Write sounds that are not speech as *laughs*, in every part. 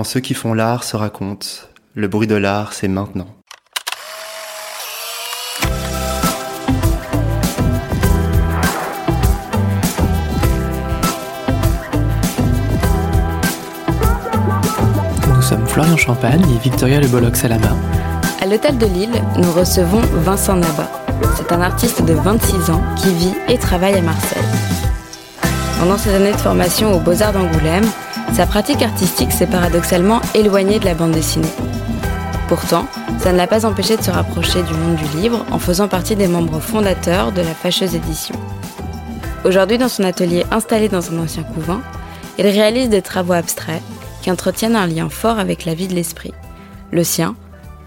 quand ceux qui font l'art se racontent. Le bruit de l'art, c'est maintenant. Nous sommes Florian Champagne et Victoria Le la main. À l'hôtel de Lille, nous recevons Vincent Nabat. C'est un artiste de 26 ans qui vit et travaille à Marseille. Pendant ses années de formation aux Beaux-Arts d'Angoulême, sa pratique artistique s'est paradoxalement éloignée de la bande dessinée. Pourtant, ça ne l'a pas empêché de se rapprocher du monde du livre en faisant partie des membres fondateurs de la fâcheuse édition. Aujourd'hui, dans son atelier installé dans un ancien couvent, il réalise des travaux abstraits qui entretiennent un lien fort avec la vie de l'esprit, le sien,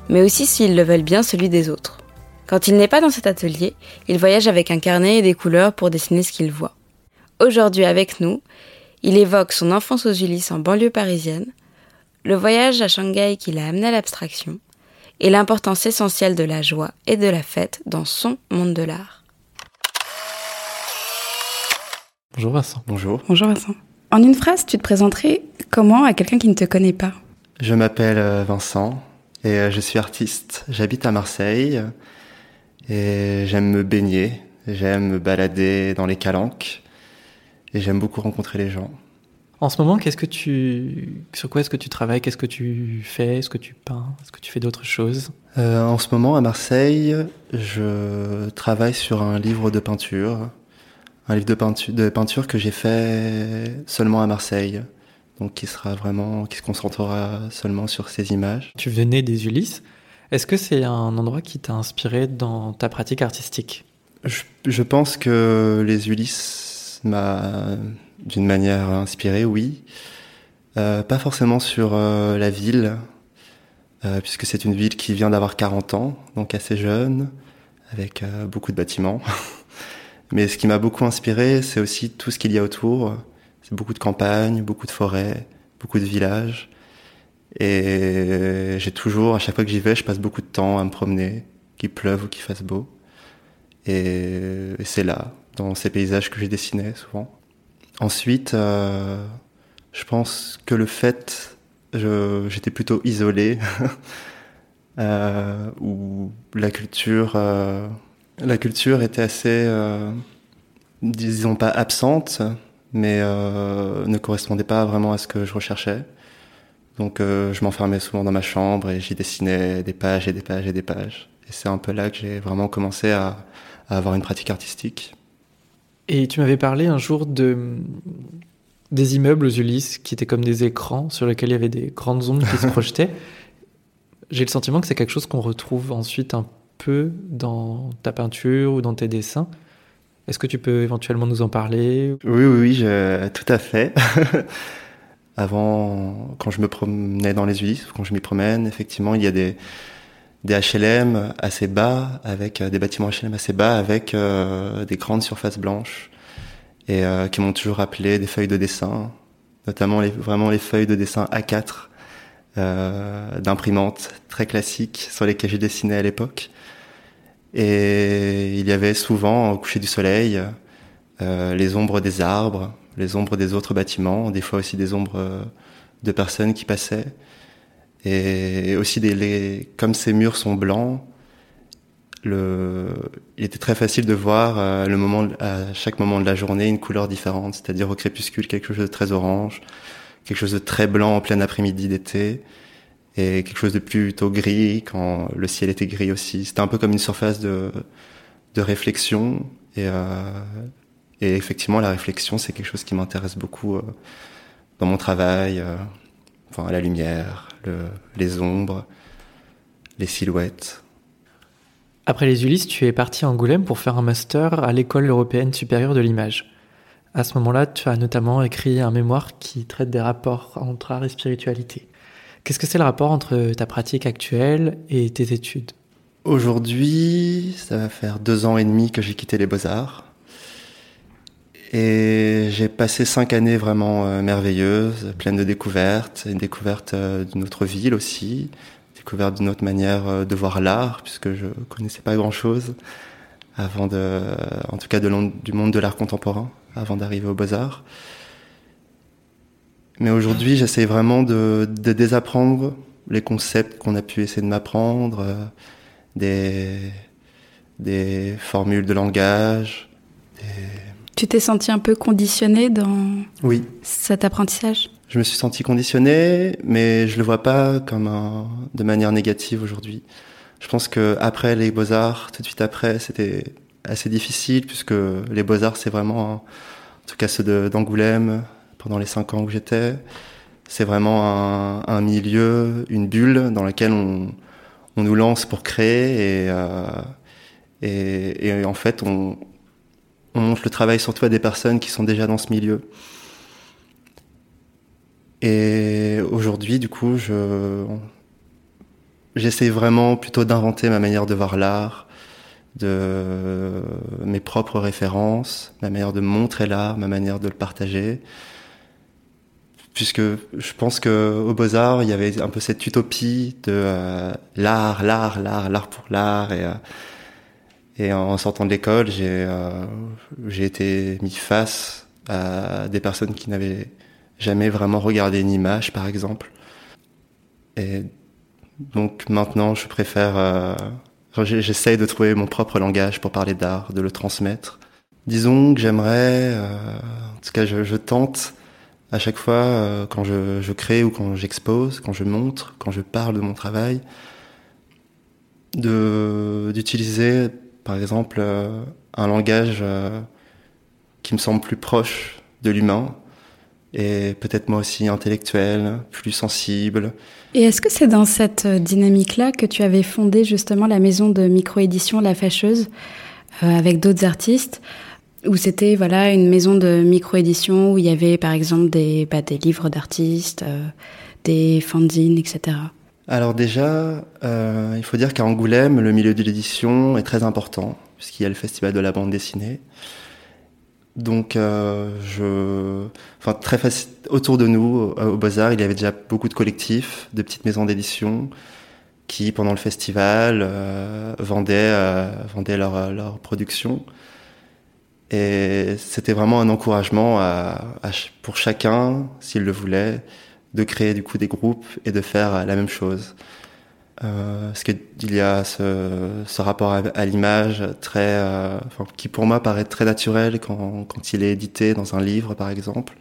mais aussi, s'ils le veulent bien, celui des autres. Quand il n'est pas dans cet atelier, il voyage avec un carnet et des couleurs pour dessiner ce qu'il voit. Aujourd'hui avec nous, il évoque son enfance aux Ulysses en banlieue parisienne, le voyage à Shanghai qui l'a amené à l'abstraction, et l'importance essentielle de la joie et de la fête dans son monde de l'art. Bonjour Vincent. Bonjour. Bonjour Vincent. En une phrase, tu te présenterais comment à quelqu'un qui ne te connaît pas? Je m'appelle euh, Vincent et euh, je suis artiste. J'habite à Marseille et j'aime me baigner, j'aime me balader dans les calanques et j'aime beaucoup rencontrer les gens. En ce moment, qu'est-ce que tu, sur quoi est-ce que tu travailles? Qu'est-ce que tu fais? Est-ce que tu peins? Est-ce que tu fais d'autres choses? Euh, En ce moment, à Marseille, je travaille sur un livre de peinture, un livre de peinture, de peinture que j'ai fait seulement à Marseille, donc qui sera vraiment, qui se concentrera seulement sur ces images. Tu venais des Ulysses. Est-ce que c'est un endroit qui t'a inspiré dans ta pratique artistique? Je, je pense que les Ulysses m'a d'une manière inspirée, oui. Euh, pas forcément sur euh, la ville, euh, puisque c'est une ville qui vient d'avoir 40 ans, donc assez jeune, avec beaucoup de bâtiments. *laughs* Mais ce qui m'a beaucoup inspiré, c'est aussi tout ce qu'il y a autour. C'est beaucoup de campagnes, beaucoup de forêts, beaucoup de villages. Et j'ai toujours, à chaque fois que j'y vais, je passe beaucoup de temps à me promener, qu'il pleuve ou qu'il fasse beau. Et c'est là, dans ces paysages que j'ai dessinés souvent. Ensuite, euh, je pense que le fait, j'étais plutôt isolé, *laughs* euh, où la culture, euh, la culture était assez, euh, disons pas absente, mais ne correspondait pas vraiment à ce que je recherchais. Donc je m'enfermais souvent dans ma chambre et j'y dessinais des pages et des pages et des pages. Et c'est un peu là que j'ai vraiment commencé à avoir une pratique artistique. Et tu m'avais parlé un jour de des immeubles aux Ulysses qui étaient comme des écrans sur lesquels il y avait des grandes ondes qui se *laughs* projetaient. J'ai le sentiment que c'est quelque chose qu'on retrouve ensuite un peu dans ta peinture ou dans tes dessins. Est-ce que tu peux éventuellement nous en parler? Oui, oui, oui, je, tout à fait. *laughs* Avant, quand je me promenais dans les Ulysses, quand je m'y promène, effectivement, il y a des, des HLM assez bas, avec euh, des bâtiments HLM assez bas, avec euh, des grandes surfaces blanches, et euh, qui m'ont toujours rappelé des feuilles de dessin, notamment les, vraiment les feuilles de dessin A4 euh, très classiques sur lesquelles j'ai dessiné à l'époque. Et il y avait souvent, au coucher du soleil, euh, les ombres des arbres, les ombres des autres bâtiments, des fois aussi des ombres de personnes qui passaient. Et aussi, comme ces murs sont blancs, il était très facile de voir euh, le moment, à chaque moment de la journée une couleur différente, c'est-à-dire au crépuscule quelque chose de très orange, quelque chose de très blanc en plein après-midi d'été, et quelque chose de plutôt gris quand le ciel était gris aussi. C'était un peu comme une surface de, de réflexion, et, euh, effectivement la réflexion c'est quelque chose qui m'intéresse beaucoup euh, dans mon travail, enfin la lumière, le, les ombres, les silhouettes. Après les Ulysses, tu es parti à Angoulême pour faire un master à l'école européenne supérieure de l'image. À ce moment-là, tu as notamment écrit un mémoire qui traite des rapports entre art et spiritualité. Qu'est-ce que c'est le rapport entre ta pratique actuelle et tes études? Aujourd'hui, ça va faire deux ans et demi que j'ai quitté les beaux-arts. Et j'ai passé cinq années vraiment euh, merveilleuses, pleines de découvertes, une découverte euh, d'une autre ville aussi, découverte d'une autre manière euh, de voir l'art, puisque je connaissais pas grand-chose avant de, en tout cas du monde de l'art contemporain, avant d'arriver aux Beaux-Arts. Mais aujourd'hui, j'essaie vraiment de, désapprendre les concepts qu'on a pu essayer de m'apprendre, des, des formules de langage. Des... Tu t'es senti un peu conditionné dans oui. cet apprentissage? Je me suis senti conditionné, mais je le vois pas comme un, de manière négative aujourd'hui. Je pense que après les beaux-arts, tout de suite après, c'était assez difficile puisque les beaux-arts, c'est vraiment, en tout cas ceux d'Angoulême, pendant les cinq ans où j'étais, c'est vraiment un, un, milieu, une bulle dans laquelle on, on nous lance pour créer et, euh, et, et, en fait on, on montre le travail surtout à des personnes qui sont déjà dans ce milieu. Et aujourd'hui, du coup, je, j'essaie vraiment plutôt d'inventer ma manière de voir l'art, de mes propres références, ma manière de montrer l'art, ma manière de le partager. Puisque je pense que au Beaux-Arts, il y avait un peu cette utopie de euh, l'art, l'art, l'art, l'art pour l'art. Euh, et en sortant de l'école, j'ai euh, été mis face à des personnes qui n'avaient jamais vraiment regardé une image, par exemple. Et donc maintenant, je préfère. Euh, J'essaye de trouver mon propre langage pour parler d'art, de le transmettre. Disons que j'aimerais, euh, en tout cas, je, tente à chaque fois euh, quand je, je, crée ou quand j'expose, quand je montre, quand je parle de mon travail, d'utiliser, par exemple, euh, un langage euh, qui me semble plus proche de l'humain et peut-être moi aussi intellectuel, plus sensible. Et est-ce que c'est dans cette dynamique-là que tu avais fondé justement la maison de micro-édition La Fâcheuse euh, avec d'autres artistes où c'était voilà une maison de micro-édition où il y avait par exemple des, bah, des livres d'artistes, euh, des fanzines, etc. Alors déjà, euh, il faut dire qu'à Angoulême, le milieu de l'édition est très important puisqu'il y a le festival de la bande dessinée. Donc, euh, je, enfin, très facile. Autour de nous, au Beaux-Arts, il y avait déjà beaucoup de collectifs, de petites maisons d'édition, qui, pendant le festival, euh, vendaient, euh, vendaient leur, leur production. Et c'était vraiment un encouragement pour chacun, s'il le voulait, de créer du coup des groupes et de faire la même chose. Euh, parce qu'il y a ce, ce rapport à, à l'image très, euh, enfin, qui pour moi paraît très naturel quand, quand il est édité dans un livre, par exemple.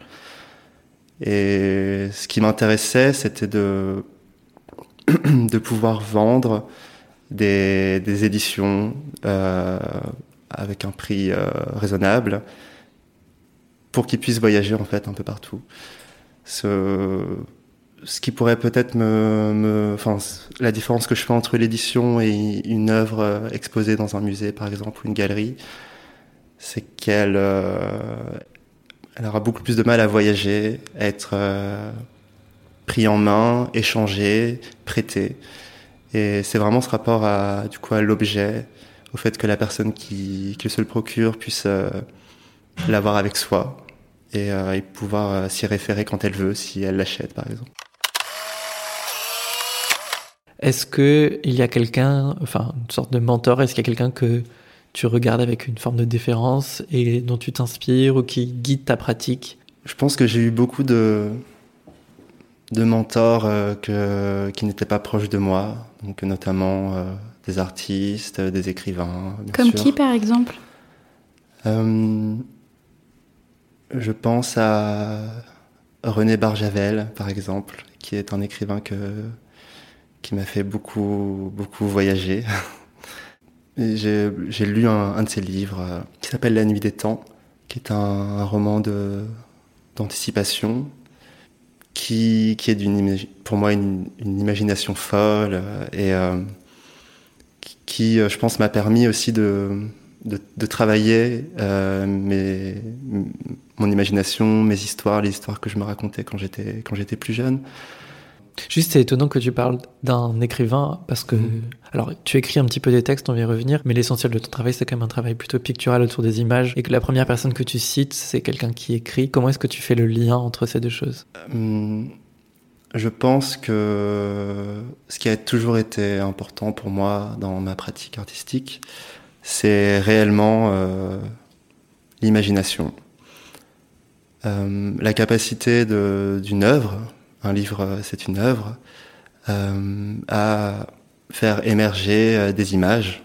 Et ce qui m'intéressait, c'était de, *clears throat* de pouvoir vendre des, des éditions euh, avec un prix euh, raisonnable pour qu'ils puissent voyager en fait un peu partout. Ce, ce qui pourrait peut-être me, me, enfin, la différence que je fais entre l'édition et une œuvre euh, exposée dans un musée, par exemple, ou une galerie, c'est qu'elle, euh, elle aura beaucoup plus de mal à voyager, à être euh, pris en main, échangé, prêté. Et c'est vraiment ce rapport à, du coup, à l'objet, au fait que la personne qui, qui se le procure puisse l'avoir avec soi et, euh, et pouvoir s'y référer quand elle veut, si elle l'achète, par exemple. Est-ce que il y a quelqu'un, enfin une sorte de mentor, est-ce qu'il y a quelqu'un que tu regardes avec une forme de déférence et dont tu t'inspires ou qui guide ta pratique? Je pense que j'ai eu beaucoup de de mentors euh, que, qui n'étaient pas proches de moi, donc notamment euh, des artistes, des écrivains. Comme sûr. qui par exemple? Euh, Je pense à René Barjavel, par exemple, qui est un écrivain que qui m'a fait beaucoup, beaucoup voyager. *laughs* J'ai lu un, de ses livres euh, qui s'appelle La nuit des temps, qui est un, roman d'anticipation, qui, qui est pour moi une, une, imagination folle euh, et euh, qui, je pense, m'a permis aussi de, de, de travailler euh, mes, mon imagination, mes histoires, les histoires que je me racontais quand j'étais quand j'étais plus jeune. Juste, c'est étonnant que tu parles d'un écrivain parce que, mmh. alors, tu écris un petit peu des textes, on va y revenir, mais l'essentiel de ton travail, c'est quand même un travail plutôt pictural autour des images et que la première personne que tu cites, c'est quelqu'un qui écrit. Comment est-ce que tu fais le lien entre ces deux choses? Mmh, Je pense que ce qui a toujours été important pour moi dans ma pratique artistique, c'est réellement euh, l'imagination. la capacité d'une œuvre, un livre c'est une œuvre, à faire émerger des images.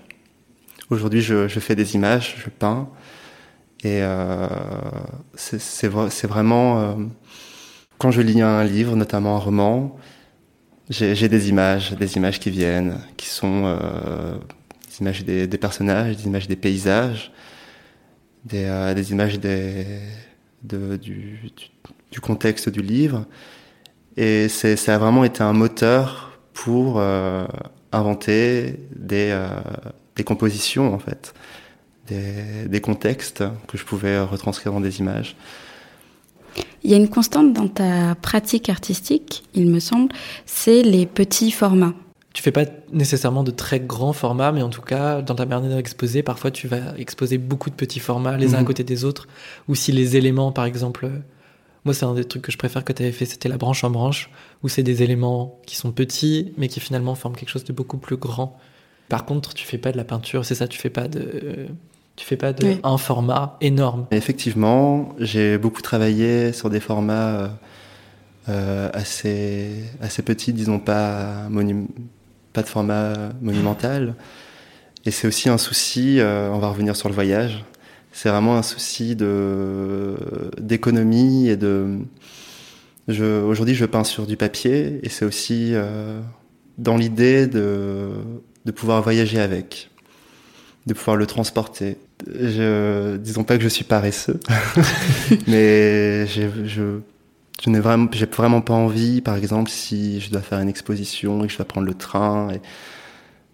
Aujourd'hui, je, je, fais des images, je peins, et c'est vraiment quand je lis un livre, notamment un roman, j'ai des images, des images qui viennent, qui sont euh, des images des, personnages, des images des paysages, des, euh, images de, du, contexte du livre. Et ça a vraiment été un moteur pour euh, inventer des, euh, des compositions, en fait, des contextes que je pouvais retranscrire dans des images. Il y a une constante dans ta pratique artistique, il me semble, c'est les petits formats. Tu fais pas nécessairement de très grands formats, mais en tout cas, dans ta manière d'exposer, parfois tu vas exposer beaucoup de petits formats les uns à mhm. côté des autres, ou si les éléments, par exemple, moi c'est un des trucs que je préfère que tu avais fait, c'était la branche en branche, où c'est des éléments qui sont petits, mais qui finalement forment quelque chose de beaucoup plus grand. Par contre, tu fais pas de la peinture, c'est ça, tu fais pas de tu fais pas de un format énorme. Effectivement, j'ai beaucoup travaillé sur des formats euh, euh assez assez petits, disons pas pas de format monumental. Et c'est aussi un souci. Euh, on va revenir sur le voyage. C'est vraiment un souci de d'économie et de. Je, aujourd'hui, je peins sur du papier et c'est aussi euh, dans l'idée de de pouvoir voyager avec de pouvoir le transporter. Je, disons pas que je suis paresseux, *laughs* mais je, je, je n'ai vraiment, j'ai vraiment pas envie, par exemple, si je dois faire une exposition et que je dois prendre le train, et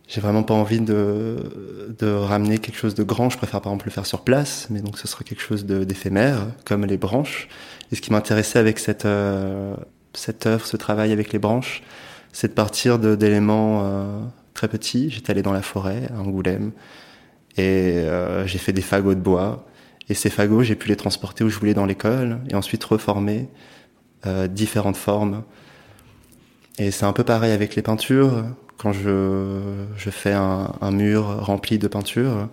j'ai vraiment pas envie de, de ramener quelque chose de grand. Je préfère par exemple le faire sur place, mais donc ce sera quelque chose d'éphémère, comme les branches. Et ce qui m'intéressait avec cette, euh, cette œuvre, ce travail avec les branches, c'est de partir d'éléments euh, très petits. J'étais allé dans la forêt, à Angoulême, et euh, j'ai fait des fagots de bois. Et ces fagots, j'ai pu les transporter où je voulais dans l'école et ensuite reformer euh, différentes formes. Et c'est un peu pareil avec les peintures. Quand je, je fais un, mur rempli de peinture,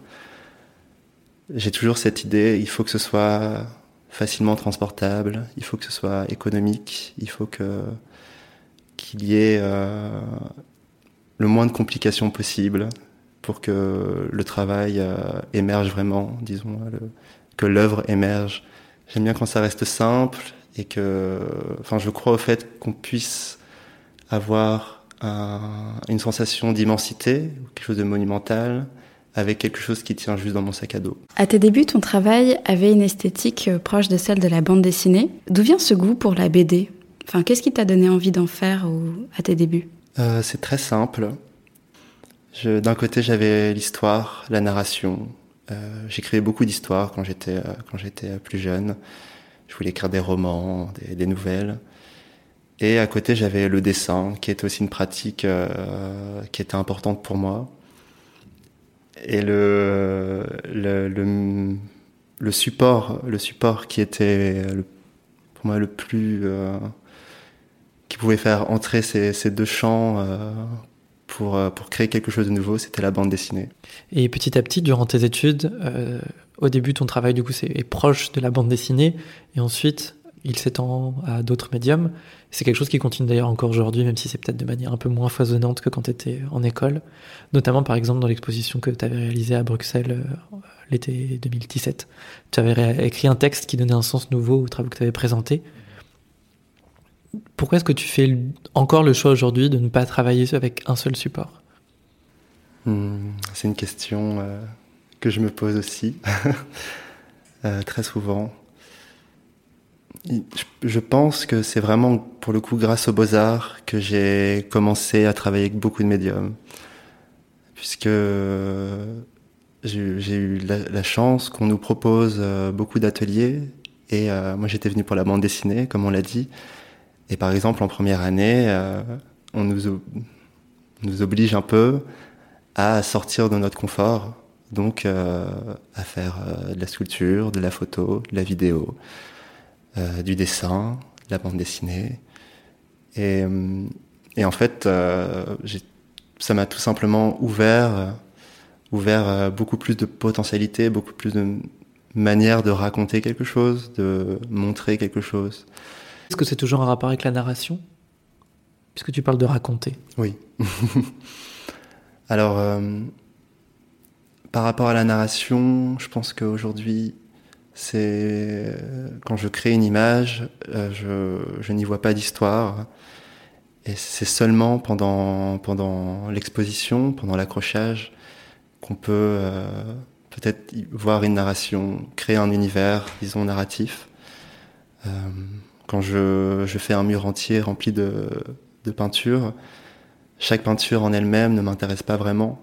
j'ai toujours cette idée, il faut que ce soit facilement transportable, il faut que ce soit économique, il faut que qu'il y ait euh, le moins de complications possible pour que le travail euh, émerge vraiment, disons, que l'œuvre émerge. J'aime bien quand ça reste simple et que, enfin, je crois au fait qu'on puisse avoir une sensation d'immensité, quelque chose de monumental, avec quelque chose qui tient juste dans mon sac à dos. À tes débuts, ton travail avait une esthétique euh, proche de celle de la bande dessinée. D'où vient ce goût pour la BD Enfin, qu'est-ce qui t'a donné envie d'en faire à tes débuts? Euh, C'est très simple. D'un côté, j'avais l'histoire, la narration. Euh, J'écrivais beaucoup d'histoires quand j'étais euh, quand j'étais plus jeune. Je voulais écrire des romans, des, nouvelles. Et à côté, j'avais le dessin, qui était aussi une pratique euh, qui était importante pour moi. Et le, le, le, support, le support qui était pour moi le plus, euh, qui pouvait faire entrer ces, ces deux champs euh, pour, euh, pour créer quelque chose de nouveau, c'était la bande dessinée. Et petit à petit, durant tes études, euh, au début, ton travail du coup est proche de la bande dessinée, et ensuite, il s'étend à d'autres médiums. C'est quelque chose qui continue d'ailleurs encore aujourd'hui, même si c'est peut-être de manière un peu moins foisonnante que quand tu étais en école. Notamment, par exemple, dans l'exposition que tu avais réalisée à Bruxelles euh, l'été 2017. Tu avais écrit un texte qui donnait un sens nouveau au travail que tu avais présenté pourquoi est-ce que tu fais encore le choix aujourd'hui de ne pas travailler avec un seul support? Hmm, C'est une question euh, que je me pose aussi *laughs* euh, très souvent. Je pense que c'est vraiment pour le coup grâce aux beaux-arts que j'ai commencé à travailler avec beaucoup de médiums. Puisque j'ai eu la, chance qu'on nous propose euh, beaucoup d'ateliers. Et moi j'étais venu pour la bande dessinée, comme on l'a dit. Et par exemple, en première année, euh, on nous, oblige un peu à sortir de notre confort, donc euh, à faire euh, de la sculpture, de la photo, de la vidéo, du dessin, de la bande dessinée. Et, et en fait, ça m'a tout simplement ouvert, ouvert beaucoup plus de potentialités, beaucoup plus de, manière de raconter quelque chose, de montrer quelque chose. Est-ce que c'est toujours un rapport avec la narration? Puisque tu parles de raconter. Oui. *laughs* Alors, euh, par rapport à la narration, je pense qu'aujourd'hui, c'est quand je crée une image, euh, je, n'y vois pas d'histoire. Et c'est seulement pendant, pendant l'exposition, pendant l'accrochage, qu'on peut euh, peut-être voir une narration, créer un univers, disons, narratif. Quand je, fais un mur entier rempli de, de peinture, chaque peinture en elle-même ne m'intéresse pas vraiment.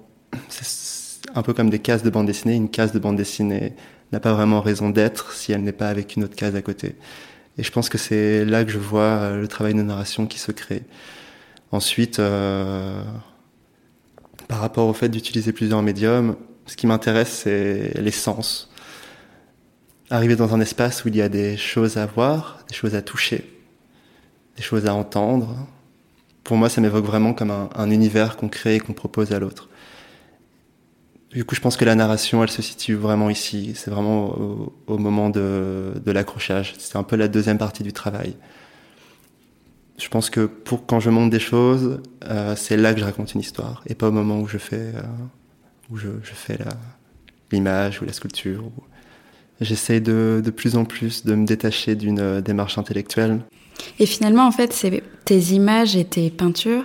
C'est un peu comme des cases de bande dessinée. Une case de bande dessinée n'a pas vraiment raison d'être si elle n'est pas avec une autre case à côté. Et je pense que c'est là que je vois le travail de narration qui se crée. Ensuite, euh, par rapport au fait d'utiliser plusieurs médiums, ce qui m'intéresse, c'est l'essence. Arriver dans un espace où il y a des choses à voir, des choses à toucher, des choses à entendre. Pour moi, ça m'évoque vraiment comme un, un univers qu'on crée et qu'on propose à l'autre. Du coup, je pense que la narration, elle se situe vraiment ici. C'est vraiment au, moment de, l'accrochage. C'est un peu la deuxième partie du travail. Je pense que pour quand je monte des choses, euh, c'est là que je raconte une histoire, et pas au moment où je fais, euh, où je, fais l'image ou la sculpture. J'essaie de, de plus en plus de me détacher d'une euh, démarche intellectuelle. Et finalement, en fait, c'est tes images et tes peintures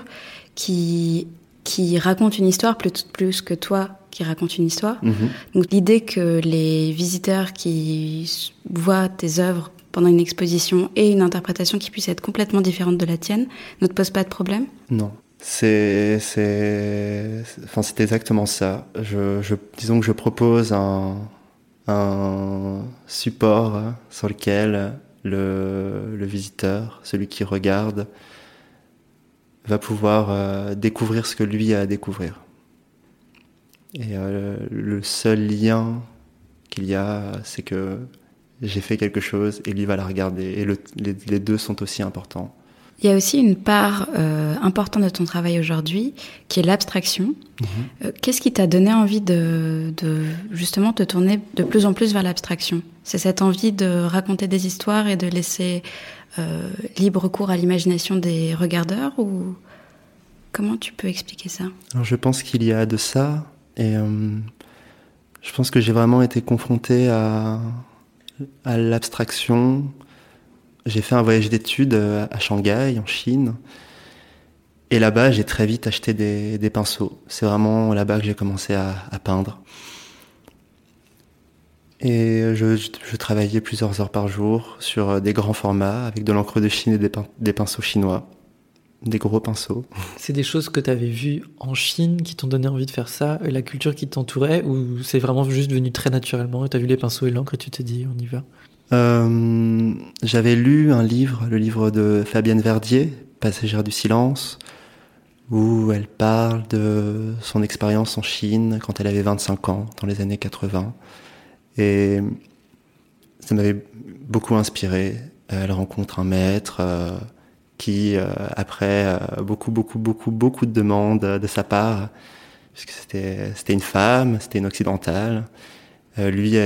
qui qui racontent une histoire plus, plus que toi qui raconte une histoire. Mhm. Donc l'idée que les visiteurs qui voient tes œuvres pendant une exposition et une interprétation qui puisse être complètement différente de la tienne ne te pose pas de problème? Non. C'est, c'est, enfin, c'est exactement ça. Je, je, disons que je propose un, un support sur lequel le, le visiteur, celui qui regarde, va pouvoir euh, découvrir ce que lui a à découvrir. Et euh, le seul lien qu'il y a, c'est que j'ai fait quelque chose et lui va la regarder. Et le, les, les, deux sont aussi importants. Il y a aussi une part euh, importante de ton travail aujourd'hui qui est l'abstraction. Mmh. Euh, Qu'est-ce qui t'a donné envie de, de, justement te tourner de plus en plus vers l'abstraction? C'est cette envie de raconter des histoires et de laisser euh, libre cours à l'imagination des regardeurs ou comment tu peux expliquer ça? Alors je pense qu'il y a de ça et je pense que j'ai vraiment été confronté à à l'abstraction. J'ai fait un voyage d'études à Shanghai, en Chine. Et là-bas, j'ai très vite acheté des, pinceaux. C'est vraiment là-bas que j'ai commencé à, peindre. Et je, travaillais plusieurs heures par jour sur des grands formats avec de l'encre de Chine et des, des pinceaux chinois. Des gros pinceaux. *laughs* C'est des choses que tu avais vues en Chine qui t'ont donné envie de faire ça, la culture qui t'entourait, ou c'est vraiment juste venu très naturellement et tu as vu les pinceaux et l'encre et tu t'es dit on y va? Euh, J'avais lu un livre, le livre de Fabienne Verdier, Passagère du silence, où elle parle de son expérience en Chine quand elle avait 25 ans, dans les années 80. Et ça m'avait beaucoup inspiré. Elle rencontre un maître. Euh, qui, euh, après euh, beaucoup, beaucoup, beaucoup, beaucoup de demandes de sa part, puisque c'était, une femme, c'était une occidentale, euh, lui,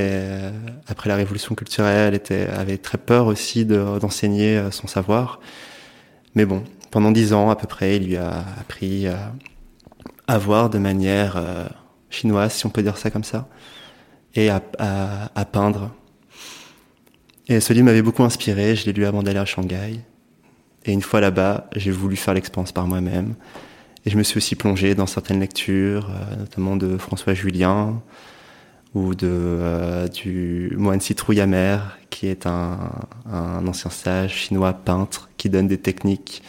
après la révolution culturelle, était, avait très peur aussi de, d'enseigner son savoir. Mais bon, pendant dix ans à peu près, il lui a appris à, voir de manière chinoise, si on peut dire ça comme ça, et à, à, peindre. Et ce livre m'avait beaucoup inspiré, je l'ai lu avant d'aller à Shanghai. Et une fois là-bas, j'ai voulu faire l'expérience par moi-même. Et je me suis aussi plongé dans certaines lectures, euh, notamment de François Julien ou de euh, du moine Citrouille amer, qui est un, ancien sage chinois peintre qui donne des techniques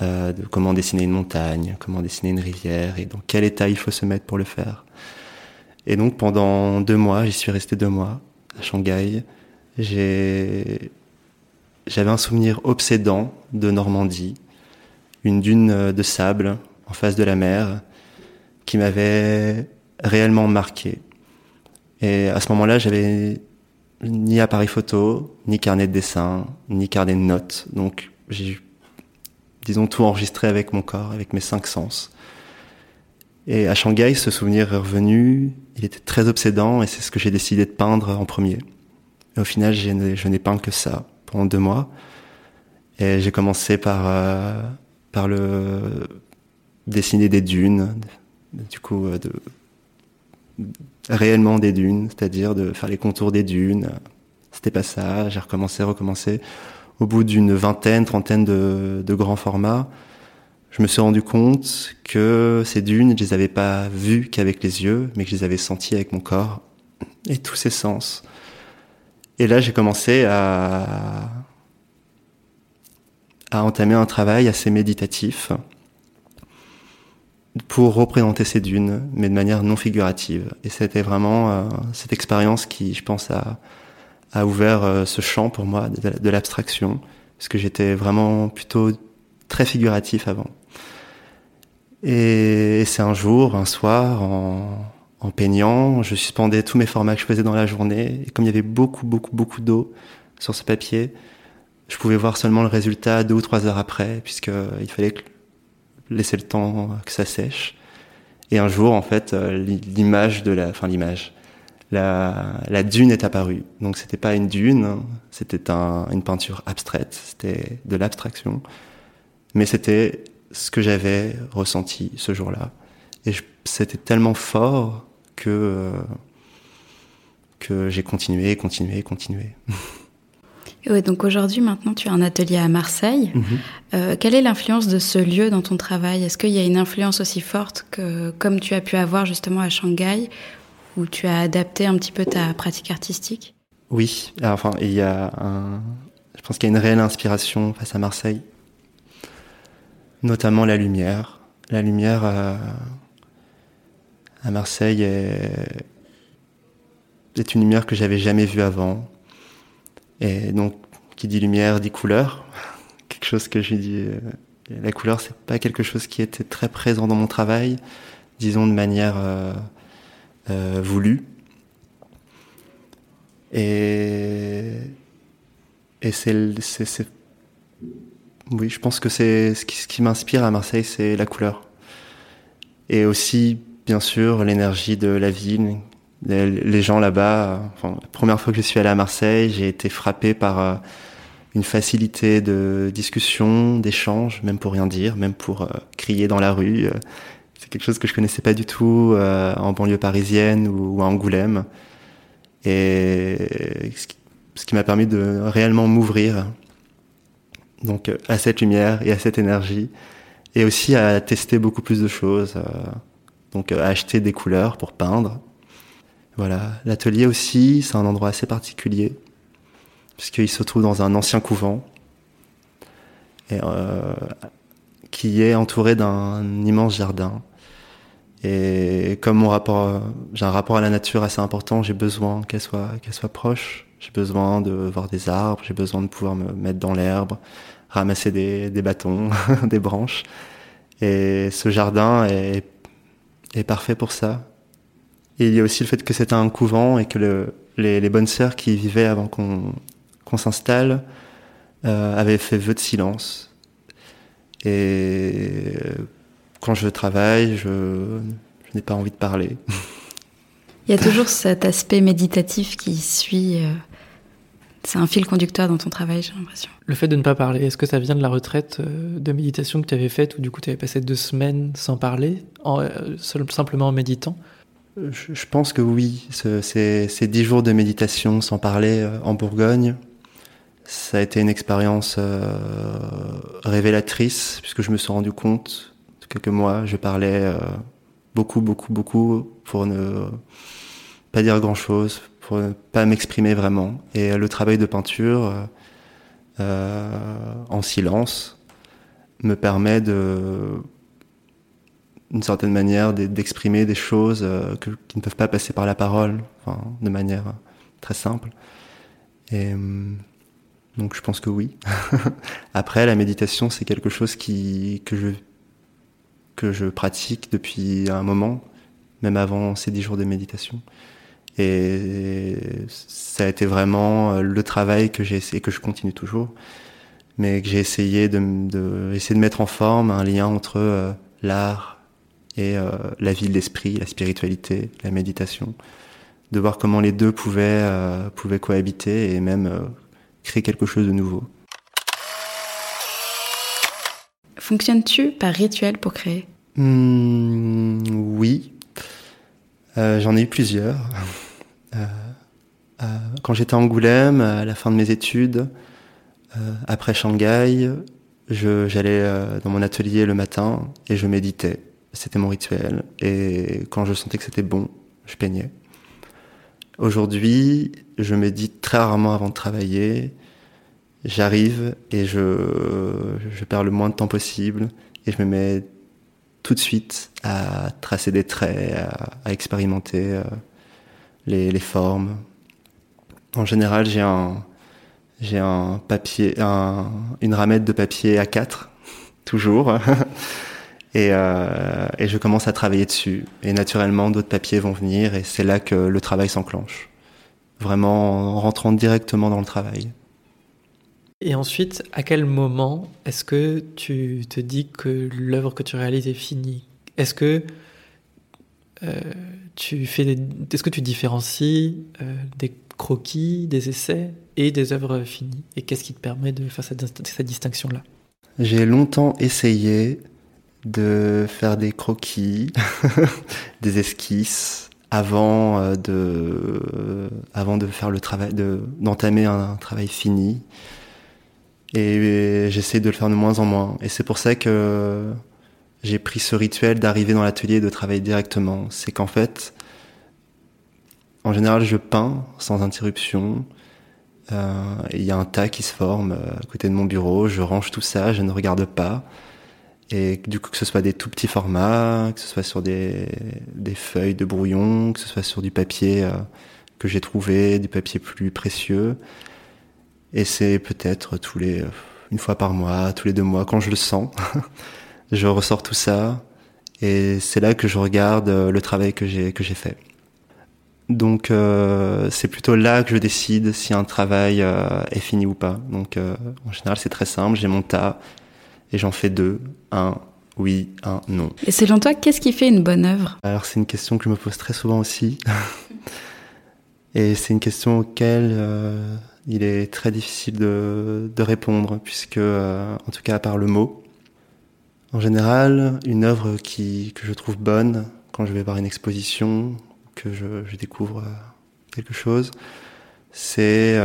euh, de comment dessiner une montagne, comment dessiner une rivière et dans quel état il faut se mettre pour le faire. Et donc pendant deux mois, j'y suis resté deux mois à Shanghai. J'avais un souvenir obsédant de Normandie, une dune de sable en face de la mer qui m'avait réellement marqué. Et à ce moment-là, j'avais ni appareil photo, ni carnet de dessin, ni carnet de notes. Donc j'ai, disons, tout enregistré avec mon corps, avec mes cinq sens. Et à Shanghai, ce souvenir est revenu, il était très obsédant et c'est ce que j'ai décidé de peindre en premier. Et au final, je n'ai peint que ça pendant deux mois. Et j'ai commencé par, euh, par le dessiner des dunes, du coup, euh, de, réellement des dunes, c'est-à-dire de faire les contours des dunes. C'était pas ça, j'ai recommencé, recommencé. Au bout d'une vingtaine, trentaine de, grands formats, je me suis rendu compte que ces dunes, je les avais pas vues qu'avec les yeux, mais que je les avais senties avec mon corps et tous ses sens. Et là, j'ai commencé à entamer un travail assez méditatif pour représenter ces dunes, mais de manière non figurative. Et c'était vraiment euh, cette expérience qui, je pense, a, ouvert euh, ce champ pour moi de, l'abstraction, parce que j'étais vraiment plutôt très figuratif avant. Et c'est un jour, un soir, en, en peignant, je suspendais tous mes formats que je faisais dans la journée. Et comme il y avait beaucoup, beaucoup, beaucoup d'eau sur ce papier, je pouvais voir seulement le résultat deux ou trois heures après, puisqu'il fallait laisser le temps que ça sèche. Et un jour, en fait, euh, l'image de la, enfin l'image, la, la dune est apparue. Donc c'était pas une dune, c'était un, une peinture abstraite, c'était de l'abstraction, mais c'était ce que j'avais ressenti ce jour-là. Et c'était tellement fort que, euh, que j'ai continué, continué, continué. *laughs* Oui, donc aujourd'hui, maintenant, tu as un atelier à Marseille. Mhm. euh, quelle est l'influence de ce lieu dans ton travail? Est-ce qu'il y a une influence aussi forte que, comme tu as pu avoir justement à Shanghai, où tu as adapté un petit peu ta pratique artistique? Oui, enfin, il y a un... je pense qu'il y a une réelle inspiration face à Marseille notamment la lumière. La lumière à, à Marseille est, est, une lumière que j'avais jamais vue avant. Et donc, qui dit lumière dit couleur. quelque chose que j'ai dit. Euh, la couleur, c'est pas quelque chose qui était très présent dans mon travail, disons de manière euh, euh, voulue. Et, et c'est oui, je pense que c'est ce qui m'inspire à Marseille, c'est la couleur. Et aussi, bien sûr, l'énergie de la ville. Les, gens là-bas, enfin, la première fois que je suis allé à Marseille, j'ai été frappé par euh, une facilité de discussion, d'échange, même pour rien dire, même pour euh, crier dans la rue. C'est quelque chose que je connaissais pas du tout euh, en banlieue parisienne ou, à Angoulême. Et ce qui, m'a permis de réellement m'ouvrir donc euh, à cette lumière et à cette énergie, et aussi à tester beaucoup plus de choses, euh, donc euh, à acheter des couleurs pour peindre. Voilà, l'atelier aussi, c'est un endroit assez particulier, puisqu'il se trouve dans un ancien couvent, et, euh, qui est entouré d'un immense jardin. Et comme mon rapport, j'ai un rapport à la nature assez important, j'ai besoin qu'elle soit, qu'elle soit proche. J'ai besoin de voir des arbres, j'ai besoin de pouvoir me mettre dans l'herbe, ramasser des, des bâtons, *laughs* des branches. Et ce jardin est, est, parfait pour ça. Et il y a aussi le fait que c'est un couvent et que le, les, les, bonnes sœurs qui y vivaient avant qu'on qu'on s'installe euh, avaient fait vœu de silence. Et quand je travaille, je, je n'ai pas envie de parler. Il y a toujours cet aspect méditatif qui suit euh, c'est un fil conducteur dans ton travail, j'ai l'impression. Le fait de ne pas parler, est-ce que ça vient de la retraite euh, de méditation que tu avais faite, où du coup tu avais passé deux semaines sans parler, en, euh, simplement en méditant? Je, pense que oui. Ces, ces dix jours de méditation sans parler euh, en Bourgogne, ça a été une expérience révélatrice, puisque je me suis rendu compte, quelques mois, je parlais beaucoup, beaucoup, beaucoup pour ne pas dire grand-chose, pour ne pas m'exprimer vraiment. Et le travail de peinture euh, euh, en silence me permet de d'une certaine manière d'exprimer des choses euh, qui ne peuvent pas passer par la parole, enfin, de manière très simple. Et donc je pense que oui. *laughs* Après, la méditation, c'est quelque chose qui que je que je pratique depuis un moment, même avant ces dix jours de méditation. Et ça a été vraiment euh, le travail que j'ai essayé, que je continue toujours, mais que j'ai essayé de, de, essayer de mettre en forme un lien entre euh, l'art et euh, la vie de l'esprit, la spiritualité, la méditation, de voir comment les deux pouvaient, pouvaient cohabiter et même créer quelque chose de nouveau. Fonctionnes-tu par rituel pour créer? Hmm, Oui, j'en ai eu plusieurs. *laughs* quand j'étais à Angoulême, à la fin de mes études, après Shanghai, j'allais dans mon atelier le matin et je méditais. C'était mon rituel. Et quand je sentais que c'était bon, je peignais. Aujourd'hui, je médite très rarement avant de travailler. J'arrive et je, je perds le moins de temps possible et je me mets tout de suite à tracer des traits, à, expérimenter euh, les, les, formes. En général, j'ai un, j'ai un papier, un, une ramette de papier A4, *laughs* toujours. *laughs* Euh, et, je commence à travailler dessus. Et naturellement, d'autres papiers vont venir et c'est là que le travail s'enclenche. Vraiment en rentrant directement dans le travail. Et ensuite, à quel moment est-ce que tu te dis que l'œuvre que tu réalises est finie? Est-ce que euh, tu fais est-ce que tu différencies euh, des croquis, des essais et des œuvres finies? Et qu'est-ce qui te permet de faire cette, cette distinction-là? J'ai longtemps essayé de faire des croquis, *laughs* des esquisses avant euh, de avant de faire le travail de d'entamer un, travail fini. Et j'essaie de le faire de moins en moins. Et c'est pour ça que j'ai pris ce rituel d'arriver dans l'atelier et de travailler directement. C'est qu'en fait en général je peins sans interruption. Euh, il y a un tas qui se forme euh, à côté de mon bureau. Je range tout ça je ne regarde pas et du coup, que ce soit des tout petits formats, que ce soit sur des, feuilles de brouillon, que ce soit sur du papier euh, que j'ai trouvé, du papier plus précieux. Et c'est peut-être tous les, euh, une fois par mois, tous les deux mois, quand je le sens, *laughs* je ressors tout ça. Et c'est là que je regarde euh, le travail que j'ai, que j'ai fait. Donc c'est plutôt là que je décide si un travail est fini ou pas. Donc en général c'est très simple, j'ai mon tas, et j'en fais deux. Un oui, un non. Et selon toi, qu'est-ce qui fait une bonne œuvre? Alors c'est une question que je me pose très souvent aussi. *laughs* et c'est une question auquel euh, il est très difficile de, de répondre, puisque, euh, en tout cas, à part le mot, en général, une œuvre qui, que je trouve bonne, quand je vais voir une exposition, que je, je découvre euh, quelque chose, c'est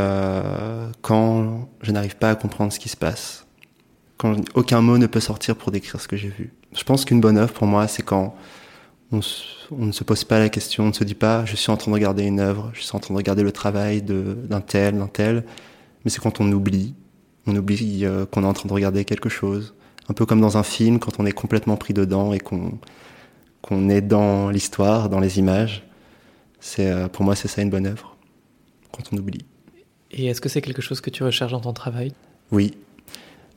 quand je n'arrive pas à comprendre ce qui se passe quand aucun mot ne peut sortir pour décrire ce que j'ai vu. Je pense qu'une bonne œuvre pour moi, c'est quand on, ne se pose pas la question, on ne se dit pas je suis en train de regarder une œuvre, je suis en train de regarder le travail d'un tel, d'un tel, mais c'est quand on oublie, on oublie euh, qu'on est en train de regarder quelque chose. Un peu comme dans un film, quand on est complètement pris dedans et qu'on qu'on est dans l'histoire, dans les images. C'est euh, pour moi c'est ça une bonne œuvre, quand on oublie. Et est-ce que c'est quelque chose que tu recherches dans ton travail? Oui,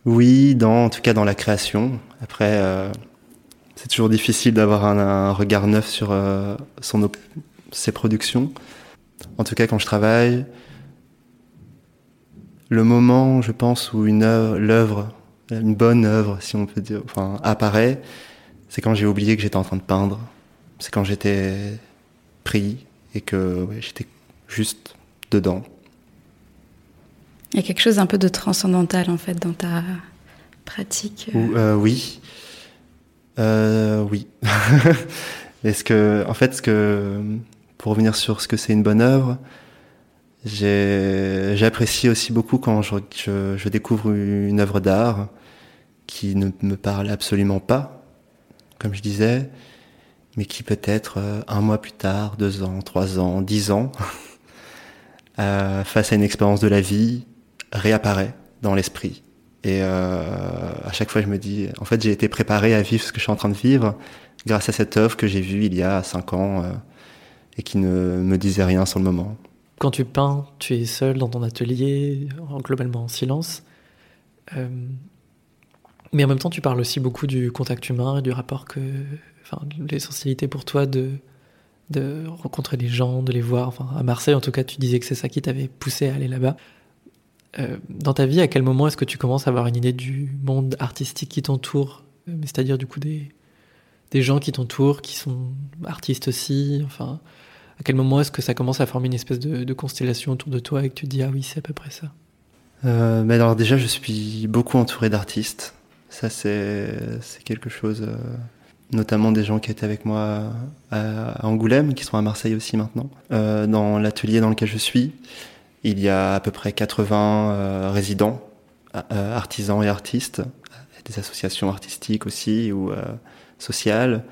oui, dans, en tout cas dans la création. Après, euh, c'est toujours difficile d'avoir un, regard neuf sur euh, ses productions. En tout cas, quand je travaille, le moment, je pense, où l'œuvre, une bonne œuvre, si on peut dire, apparaît, c'est quand j'ai oublié que j'étais en train de peindre. C'est quand j'étais pris et que j'étais juste dedans. Il y a quelque chose un peu de transcendantal en fait dans ta pratique. Euh. Euh, oui, euh, oui. *laughs* Est-ce que, en fait, que, pour revenir sur ce que c'est une bonne œuvre, j'apprécie aussi beaucoup quand je, découvre une œuvre d'art qui ne me parle absolument pas, comme je disais, mais qui peut-être un mois plus tard, deux ans, trois ans, dix ans, *laughs* face à une expérience de la vie, réapparaît dans l'esprit. Et euh, à chaque fois, je me dis, en fait, j'ai été préparé à vivre ce que je suis en train de vivre grâce à cette œuvre que j'ai vue il y a cinq ans euh, et qui ne me disait rien sur le moment. Quand tu peins, tu es seul dans ton atelier, globalement en silence. Euh, mais en même temps, tu parles aussi beaucoup du contact humain et du rapport que, enfin, l'essentialité pour toi de de rencontrer les gens, de les voir. Enfin, à Marseille, en tout cas, tu disais que c'est ça qui t'avait poussé à aller là-bas. Euh, dans ta vie, à quel moment est-ce que tu commences à avoir une idée du monde artistique qui t'entoure? Euh, C'est-à-dire du coup des, gens qui t'entourent, qui sont artistes aussi. Enfin, À quel moment est-ce que ça commence à former une espèce de, constellation autour de toi et que tu te dis ah oui c'est à peu près ça? Euh, mais alors déjà je suis beaucoup entouré d'artistes. Ça c'est quelque chose, notamment des gens qui étaient avec moi à, Angoulême, qui sont à Marseille aussi maintenant. Dans l'atelier dans lequel je suis, il y a à peu près 80 euh, résidents, euh, artisans et artistes, des associations artistiques aussi ou sociales.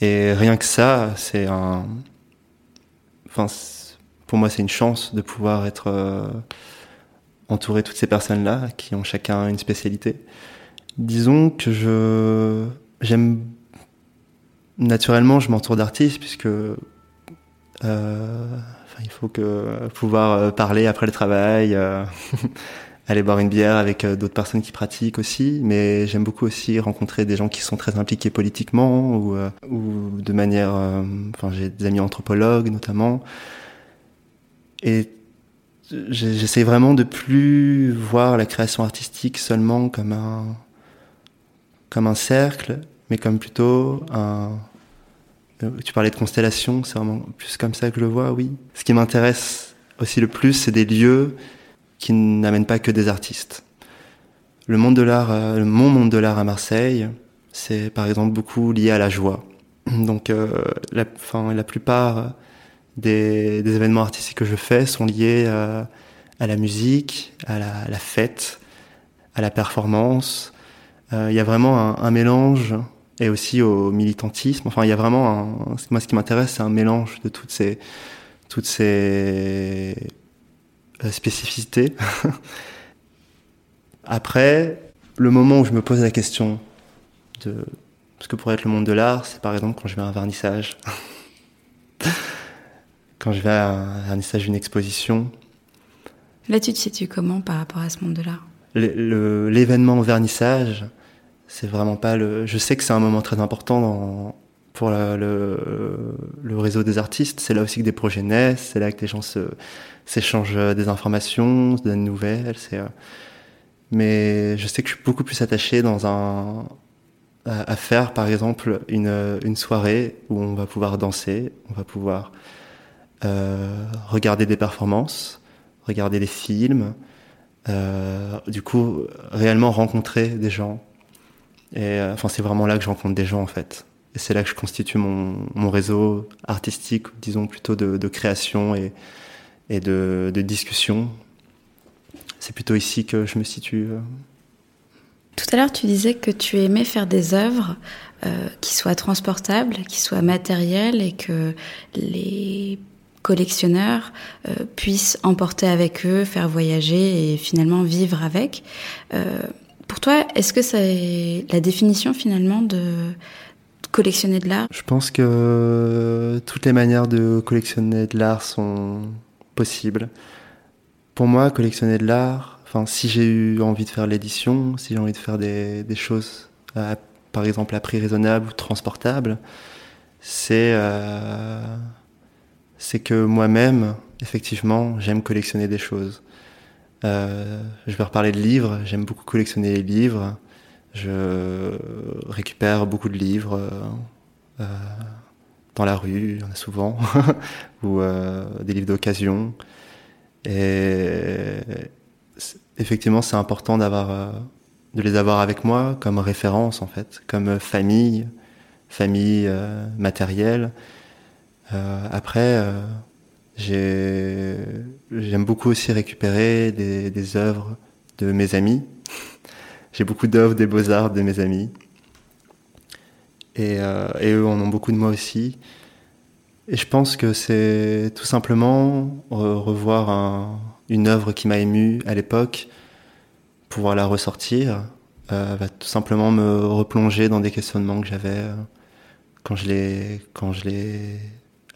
Et rien que ça, c'est un, enfin, pour moi, c'est une chance de pouvoir être euh, entouré de toutes ces personnes-là qui ont chacun une spécialité. Disons que je j'aime naturellement, je m'entoure d'artistes puisque euh, il faut que pouvoir euh, parler après le travail, euh, *laughs* aller boire une bière avec euh, d'autres personnes qui pratiquent aussi. Mais j'aime beaucoup aussi rencontrer des gens qui sont très impliqués politiquement ou, ou de manière. Enfin, j'ai des amis anthropologues notamment. Et j'essaie vraiment de plus voir la création artistique seulement comme un comme un cercle, mais comme plutôt un tu parlais de constellation, c'est vraiment plus comme ça que je le vois, oui. Ce qui m'intéresse aussi le plus, c'est des lieux qui n'amène pas que des artistes. Le monde de l'art, euh, mon monde de l'art à Marseille, c'est par exemple beaucoup lié à la joie. Donc, euh, la, plupart des, événements artistiques que je fais sont liés euh, à la musique, à la, fête, à la performance. Il y a vraiment un, mélange et aussi au militantisme. Enfin, il y a vraiment un, moi ce qui m'intéresse, c'est un mélange de toutes ces toutes ces spécificité. *laughs* Après, le moment où je me pose la question de ce que pourrait être le monde de l'art, c'est par exemple quand je vais à un vernissage. *laughs* quand je vais à un vernissage d'une exposition. Là, tu te situes comment par rapport à ce monde de l'art? L'événement vernissage, c'est vraiment pas le. Je sais que c'est un moment très important pour le, réseau des artistes. C'est là aussi que des projets naissent, c'est là que les gens s'échangent des informations, se donnent des nouvelles. Euh... Mais je sais que je suis beaucoup plus attaché dans un, à, faire, par exemple, une, une soirée où on va pouvoir danser, on va pouvoir euh, regarder des performances, regarder des films, euh, du coup, réellement rencontrer des gens. Et euh, enfin, c'est vraiment là que je rencontre des gens, en fait. Et c'est là que je constitue mon, réseau artistique, disons plutôt de, création et, de, discussion. C'est plutôt ici que je me situe. Euh. Tout à l'heure, tu disais que tu aimais faire des œuvres euh, qui soient transportables, qui soient matérielles et que les collectionneurs puissent emporter avec eux, faire voyager et finalement vivre avec. Pour toi, est-ce que c'est la définition finalement de, collectionner de l'art? Je pense que toutes les manières de collectionner de l'art sont possibles. Pour moi, collectionner de l'art, si j'ai eu envie de faire l'édition, si j'ai envie de faire des, choses, à, par exemple à prix raisonnable ou transportable, c'est euh, c'est que moi-même, effectivement, j'aime collectionner des choses. Euh, je vais reparler de livres. J'aime beaucoup collectionner les livres. Je récupère beaucoup de livres euh, dans la rue, il y en a souvent, *laughs* ou euh, des livres d'occasion. Et effectivement, c'est important d'avoir, euh, de les avoir avec moi comme référence en fait, comme famille, famille euh, matérielle. Euh, après, j'aime beaucoup aussi récupérer des, œuvres de mes amis j'ai beaucoup d'œuvres des beaux-arts de mes amis. Et, euh, et, eux en ont beaucoup de moi aussi. Et je pense que c'est tout simplement revoir un, une œuvre qui m'a ému à l'époque, pouvoir la ressortir, euh, va tout simplement me replonger dans des questionnements que j'avais euh, quand je l'ai quand je l'ai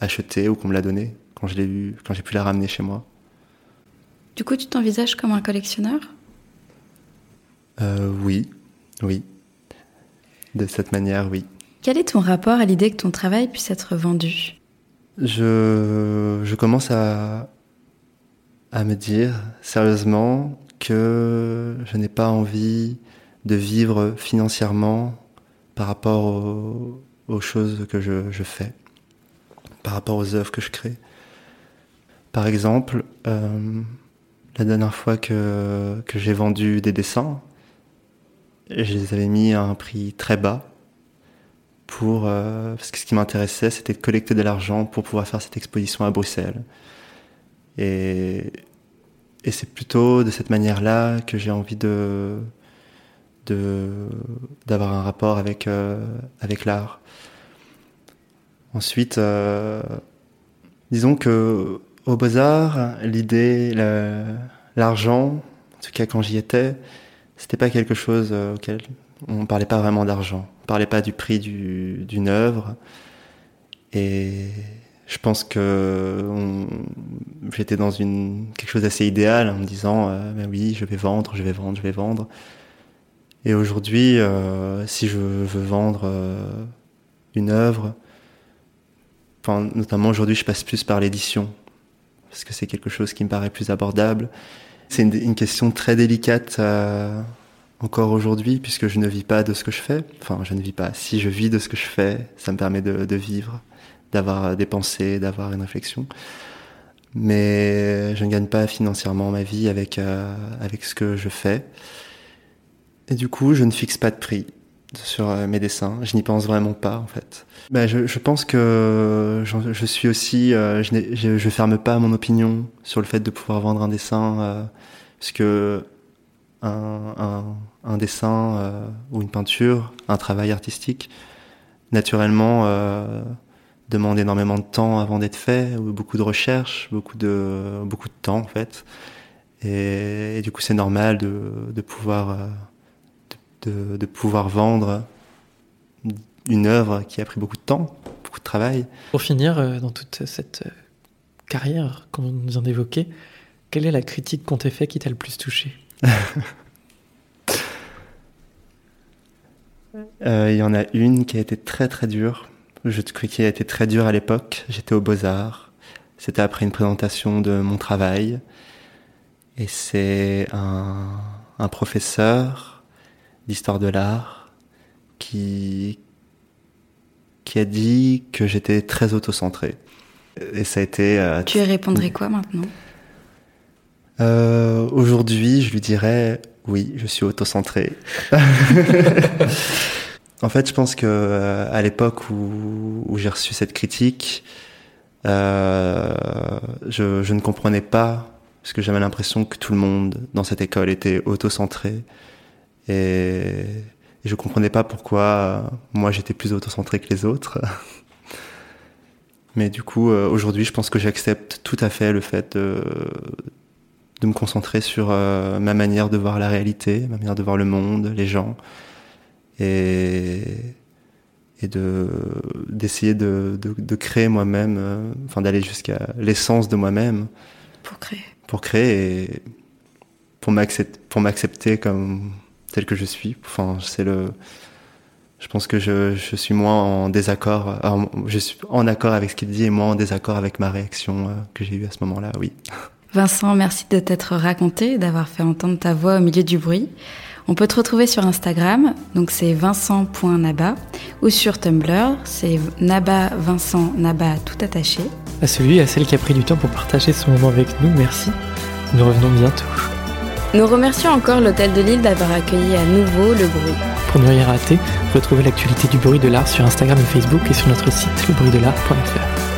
acheté ou qu'on me l'a donné, quand je l'ai eu, quand j'ai pu la ramener chez moi. Du coup, tu t'envisages comme un collectionneur? Euh, Oui, oui. De cette manière, oui. Quel est ton rapport à l'idée que ton travail puisse être vendu? Je, je commence à, à me dire sérieusement que je n'ai pas envie de vivre financièrement par rapport aux, aux choses que je, je, fais. par rapport aux œuvres que je crée. Par exemple, euh, la dernière fois que, que j'ai vendu des dessins, je les avais mis à un prix très bas pour euh, parce que ce qui m'intéressait c'était de collecter de l'argent pour pouvoir faire cette exposition à Bruxelles. Et, et c'est plutôt de cette manière-là que j'ai envie de d'avoir un rapport avec euh, avec l'art. Ensuite disons que au beaux arts l'idée l'argent en tout cas quand j'y étais c'était pas quelque chose auquel on parlait pas vraiment d'argent parlait pas du prix d'une œuvre. Et je pense que j'étais dans une, quelque chose d'assez idéal en me disant euh, ben oui, je vais vendre, je vais vendre, je vais vendre. Et aujourd'hui, euh, si je veux vendre euh, une œuvre, notamment aujourd'hui, je passe plus par l'édition parce que c'est quelque chose qui me paraît plus abordable? C'est une, question très délicate encore aujourd'hui, puisque je ne vis pas de ce que je fais. Enfin, je ne vis pas. Si je vis de ce que je fais, ça me permet de, de vivre, d'avoir des pensées, d'avoir une réflexion. Mais je ne gagne pas financièrement ma vie avec, euh, avec ce que je fais. Et du coup, je ne fixe pas de prix sur euh, mes dessins. Je n'y pense vraiment pas, en fait. Ben, je, pense que je, je suis aussi, euh, je, je, ferme pas mon opinion sur le fait de pouvoir vendre un dessin, euh, parce que un, dessin euh, ou une peinture, un travail artistique, naturellement demande énormément de temps avant d'être fait, beaucoup de recherche, beaucoup de, beaucoup de temps en fait. Et, du coup, c'est normal de, pouvoir, euh, de, pouvoir vendre une œuvre qui a pris beaucoup de temps, beaucoup de travail. Pour finir, dans toute cette carrière qu'on nous vient d'évoquer, quelle est la critique qu'on t'ait fait qui t'a le plus touché? *laughs* Euh, il y en a une qui a été très très dure. Je crois qui a été très dure à l'époque. J'étais au Beaux-Arts. C'était après une présentation de mon travail. Et c'est un, un professeur d'histoire de l'art qui, qui a dit que j'étais très autocentré. Et ça a été. Euh, tu lui répondrais quoi maintenant? Euh, Aujourd'hui, je lui dirais oui, je suis autocentré. *laughs* en fait, je pense que euh, à l'époque où, où j'ai reçu cette critique, euh, je, je, ne comprenais pas parce que j'avais l'impression que tout le monde dans cette école était autocentré et, et je comprenais pas pourquoi moi j'étais plus autocentré que les autres. Mais du coup, euh, aujourd'hui, je pense que j'accepte tout à fait le fait de, de me concentrer sur euh, ma manière de voir la réalité, ma manière de voir le monde, les gens, et, et de d'essayer de, de, de, créer moi-même, euh, enfin d'aller jusqu'à l'essence de moi-même. Pour créer. Pour créer et pour m'accepter comme tel que je suis. Enfin, c'est le. Je pense que je, je suis moins en désaccord, je suis en accord avec ce qu'il dit et moins en désaccord avec ma réaction euh, que j'ai eue à ce moment-là, oui. Vincent, merci de t'être raconté, d'avoir fait entendre ta voix au milieu du bruit. On peut te retrouver sur Instagram, donc c'est vincent.naba, ou sur Tumblr, c'est naba Vincent Naba tout attaché. À celui et à celle qui a pris du temps pour partager ce moment avec nous, merci. Nous revenons bientôt. Nous remercions encore l'Hôtel de Lille d'avoir accueilli à nouveau le bruit. Pour ne rien rater, retrouvez l'actualité du bruit de l'art sur Instagram et Facebook et sur notre site lebruitdelart.fr.